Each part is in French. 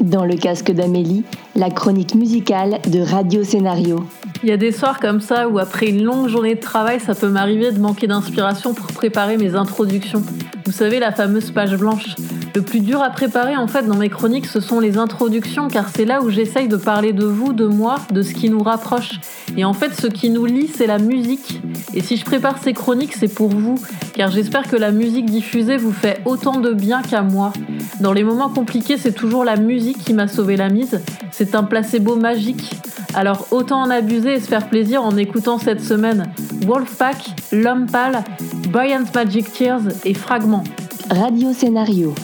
Dans le casque d'Amélie, la chronique musicale de Radio Scénario. Il y a des soirs comme ça où après une longue journée de travail, ça peut m'arriver de manquer d'inspiration pour préparer mes introductions. Vous savez, la fameuse page blanche. Le plus dur à préparer en fait dans mes chroniques, ce sont les introductions, car c'est là où j'essaye de parler de vous, de moi, de ce qui nous rapproche. Et en fait, ce qui nous lie, c'est la musique. Et si je prépare ces chroniques, c'est pour vous, car j'espère que la musique diffusée vous fait autant de bien qu'à moi. Dans les moments compliqués, c'est toujours la musique qui m'a sauvé la mise. C'est un placebo magique. Alors autant en abuser et se faire plaisir en écoutant cette semaine Wolfpack, L'Homme Pâle, Magic Tears et Fragments. Radio Scénario.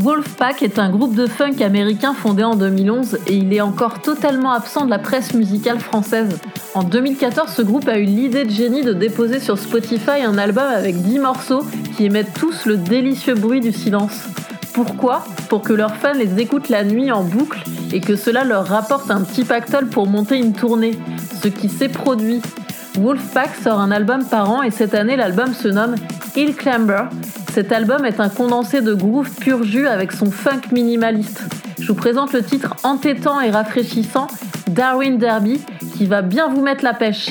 Wolfpack est un groupe de funk américain fondé en 2011 et il est encore totalement absent de la presse musicale française. En 2014, ce groupe a eu l'idée de génie de déposer sur Spotify un album avec 10 morceaux qui émettent tous le délicieux bruit du silence. Pourquoi? Pour que leurs fans les écoutent la nuit en boucle et que cela leur rapporte un petit pactole pour monter une tournée, ce qui s'est produit. Wolfpack sort un album par an et cette année l'album se nomme Hill Clamber cet album est un condensé de groove pur jus avec son funk minimaliste. Je vous présente le titre entêtant et rafraîchissant Darwin Derby qui va bien vous mettre la pêche.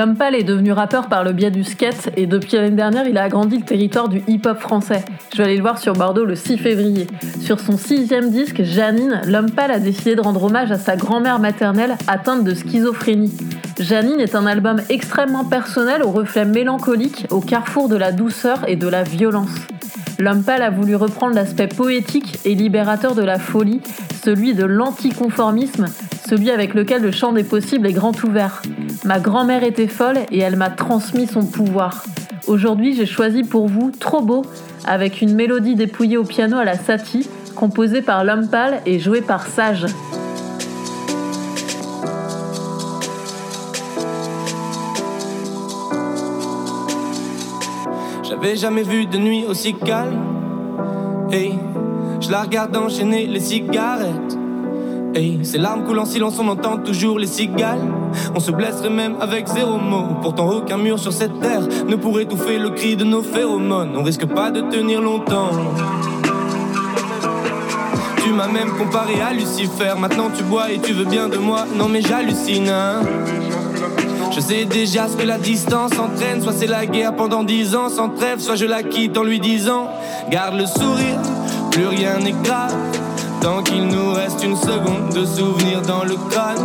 L'homme est devenu rappeur par le biais du skate et depuis l'année dernière, il a agrandi le territoire du hip-hop français. Je vais aller le voir sur Bordeaux le 6 février. Sur son sixième disque, Janine, l'homme pâle a décidé de rendre hommage à sa grand-mère maternelle atteinte de schizophrénie. Janine est un album extrêmement personnel au reflet mélancolique, au carrefour de la douceur et de la violence. L'homme pâle a voulu reprendre l'aspect poétique et libérateur de la folie, celui de l'anticonformisme, celui avec lequel le champ des possibles est grand ouvert. Ma grand-mère était folle et elle m'a transmis son pouvoir. Aujourd'hui, j'ai choisi pour vous Trop beau, avec une mélodie dépouillée au piano à la Satie, composée par l'homme pâle et jouée par Sage. J'avais jamais vu de nuit aussi calme. Hey, je la regarde enchaîner les cigarettes. Hey, ses larmes coulent en silence, on entend toujours les cigales. On se blesserait même avec zéro mot. Pourtant, aucun mur sur cette terre ne pourrait étouffer le cri de nos phéromones. On risque pas de tenir longtemps. Tu m'as même comparé à Lucifer. Maintenant, tu bois et tu veux bien de moi. Non, mais j'hallucine. Hein. Je sais déjà ce que la distance entraîne. Soit c'est la guerre pendant dix ans sans trêve, soit je la quitte en lui disant Garde le sourire, plus rien n'est grave. Tant qu'il nous reste une seconde de souvenir dans le crâne,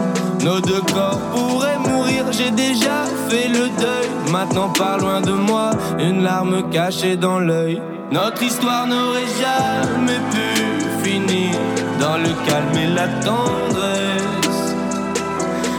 nos deux corps pourraient mourir. J'ai déjà fait le deuil. Maintenant, pas loin de moi, une larme cachée dans l'œil. Notre histoire n'aurait jamais pu finir dans le calme et la tendresse.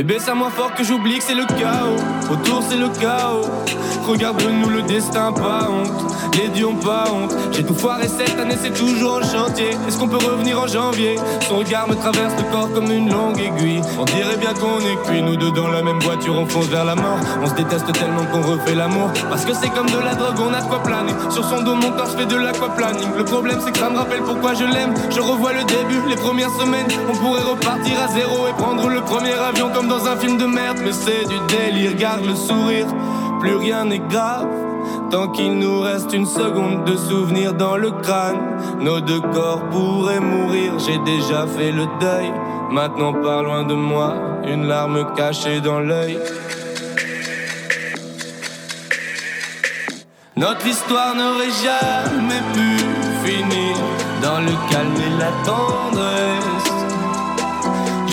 Bébé, ça moins fort que j'oublie que c'est le chaos. Autour, c'est le chaos. Regarde-nous le destin, pas honte. Les dieux pas honte. J'ai tout foiré cette année, c'est toujours en chantier. Est-ce qu'on peut revenir en janvier? Son regard me traverse le corps comme une longue aiguille. On dirait bien qu'on est cuit, nous deux dans la même voiture, on fonce vers la mort. On se déteste tellement qu'on refait l'amour. Parce que c'est comme de la drogue, on a de quoi planer. Sur son dos, mon corps, je fais de l'aquaplaning. Le problème, c'est que ça me rappelle pourquoi je l'aime. Je revois le début, les premières semaines. On pourrait repartir à zéro et prendre le premier avion comme dans un film de merde. Mais c'est du délire, garde le sourire. Plus rien n'est grave. Tant qu'il nous reste une seconde de souvenir dans le crâne, nos deux corps pourraient mourir. J'ai déjà fait le deuil. Maintenant, pas loin de moi, une larme cachée dans l'œil. Notre histoire n'aurait jamais pu finir dans le calme et la tendresse.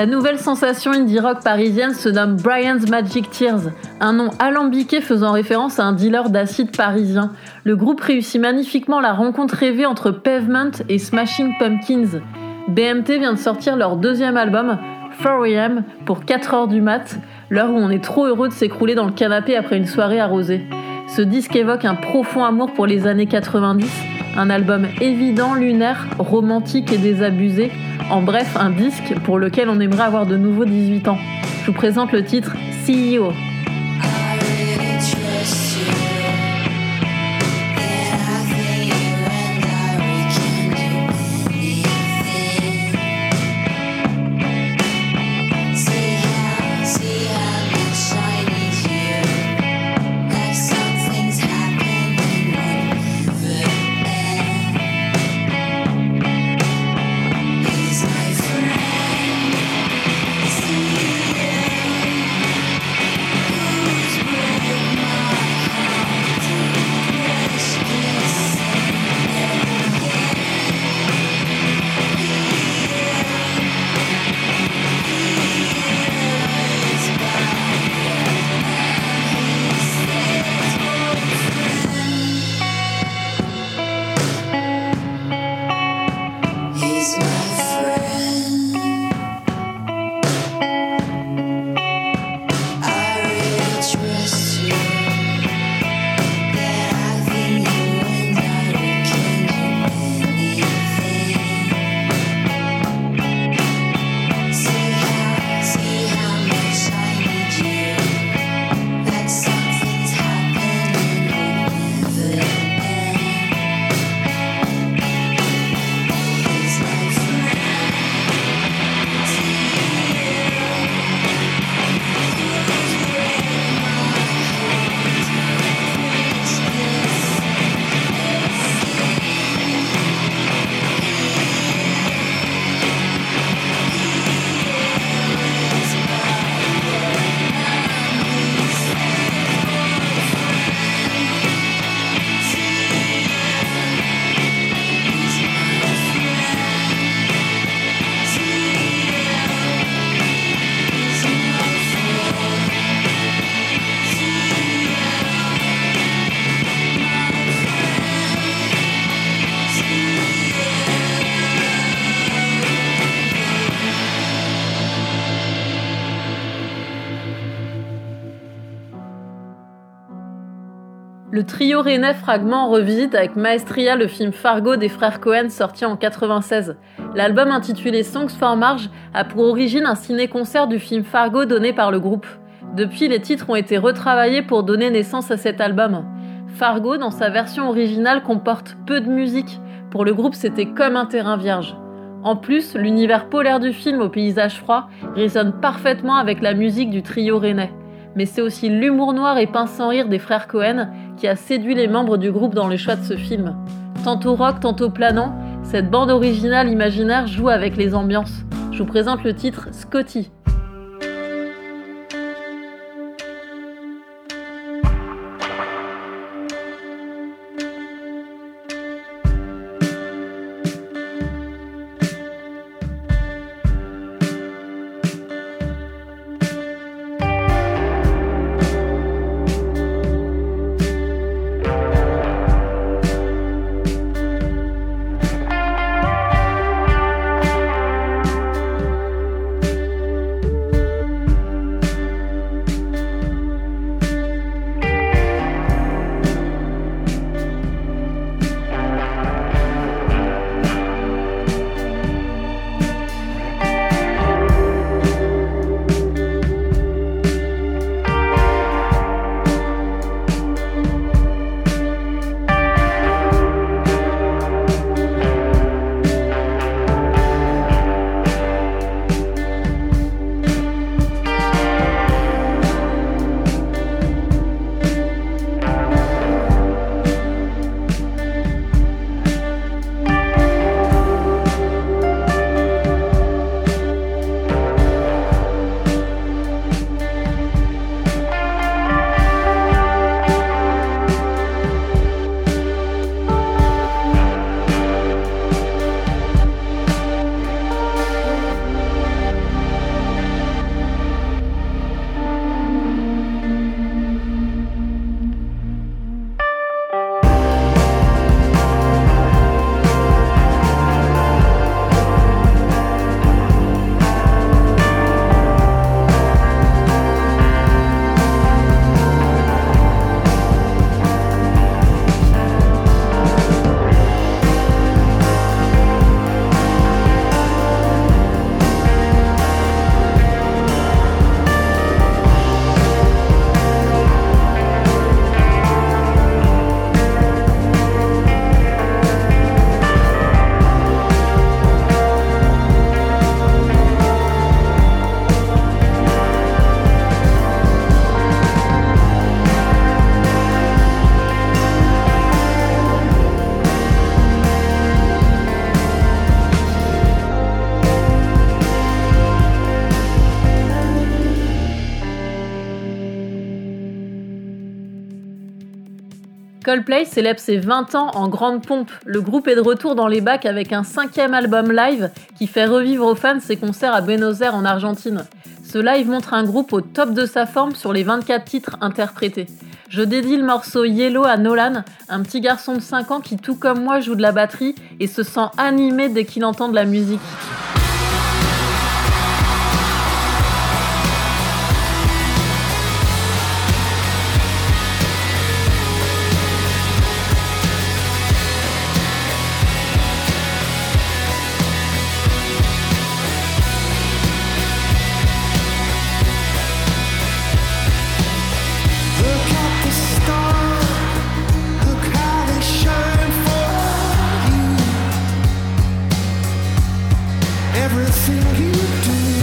La nouvelle sensation indie rock parisienne se nomme Brian's Magic Tears, un nom alambiqué faisant référence à un dealer d'acide parisien. Le groupe réussit magnifiquement la rencontre rêvée entre Pavement et Smashing Pumpkins. BMT vient de sortir leur deuxième album, 4am, pour 4 heures du mat, l'heure où on est trop heureux de s'écrouler dans le canapé après une soirée arrosée. Ce disque évoque un profond amour pour les années 90, un album évident, lunaire, romantique et désabusé, en bref, un disque pour lequel on aimerait avoir de nouveau 18 ans. Je vous présente le titre CEO. Le trio rennais Fragment revisite avec Maestria le film Fargo des frères Cohen sorti en 96. L'album intitulé Songs for Marge a pour origine un ciné-concert du film Fargo donné par le groupe. Depuis, les titres ont été retravaillés pour donner naissance à cet album. Fargo, dans sa version originale, comporte peu de musique. Pour le groupe, c'était comme un terrain vierge. En plus, l'univers polaire du film au paysage froid résonne parfaitement avec la musique du trio rennais mais c'est aussi l'humour noir et pince sans rire des frères Cohen qui a séduit les membres du groupe dans le choix de ce film. Tantôt rock, tantôt planant, cette bande originale imaginaire joue avec les ambiances. Je vous présente le titre Scotty. Coldplay célèbre ses 20 ans en grande pompe. Le groupe est de retour dans les bacs avec un cinquième album live qui fait revivre aux fans ses concerts à Buenos Aires en Argentine. Ce live montre un groupe au top de sa forme sur les 24 titres interprétés. Je dédie le morceau Yellow à Nolan, un petit garçon de 5 ans qui, tout comme moi, joue de la batterie et se sent animé dès qu'il entend de la musique. everything you do.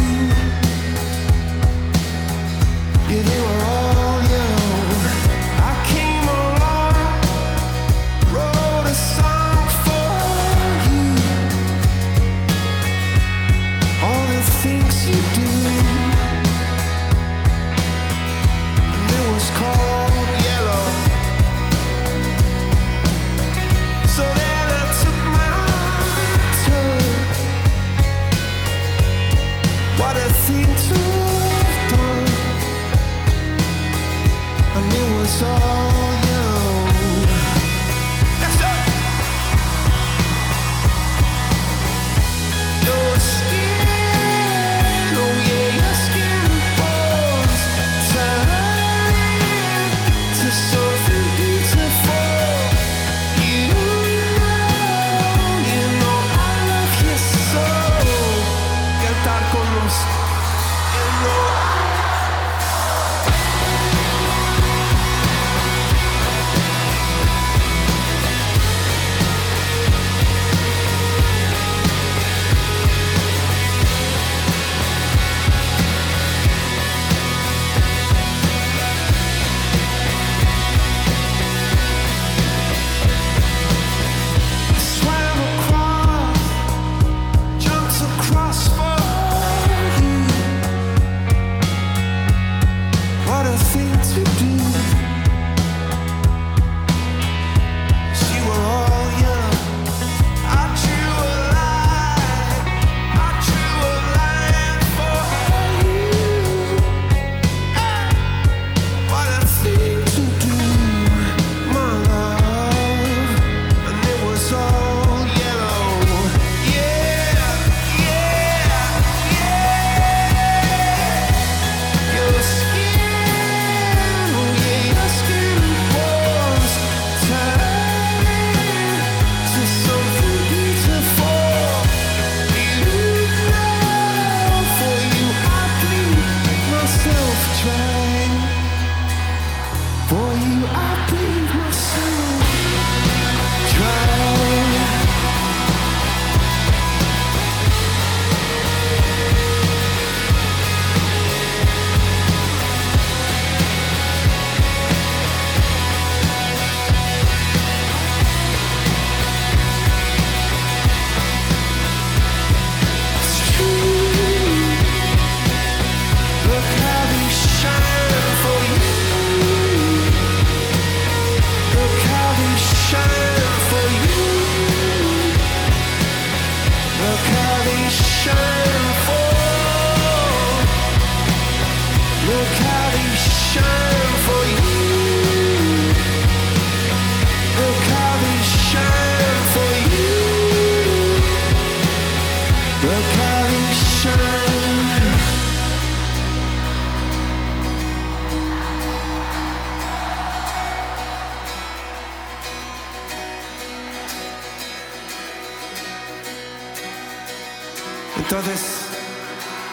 Entonces,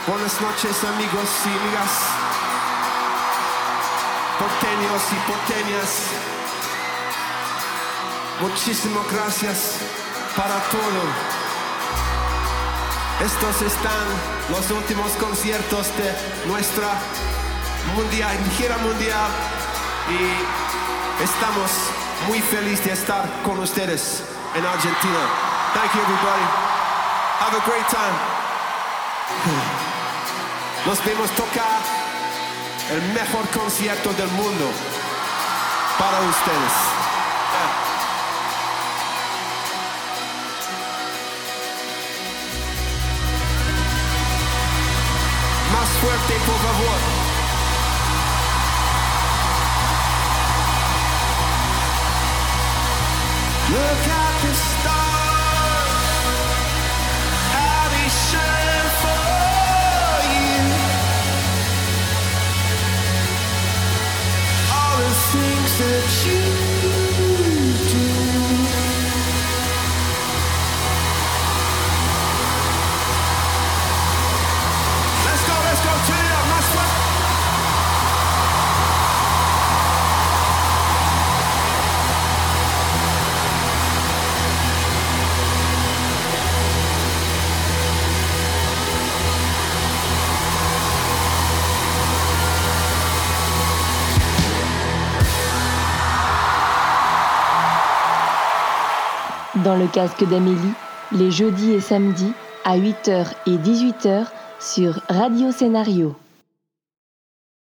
buenas noches amigos y amigas, porteños y porteñas. Muchísimas gracias para todo. Estos están los últimos conciertos de nuestra mundial, gira mundial y estamos muy felices de estar con ustedes en Argentina. Thank you everybody. Have a great time. Nos vemos tocar el mejor concierto del mundo para ustedes. Más fuerte, por favor. Look at the searching le casque d'Amélie, les jeudis et samedis à 8h et 18h sur Radio Scénario.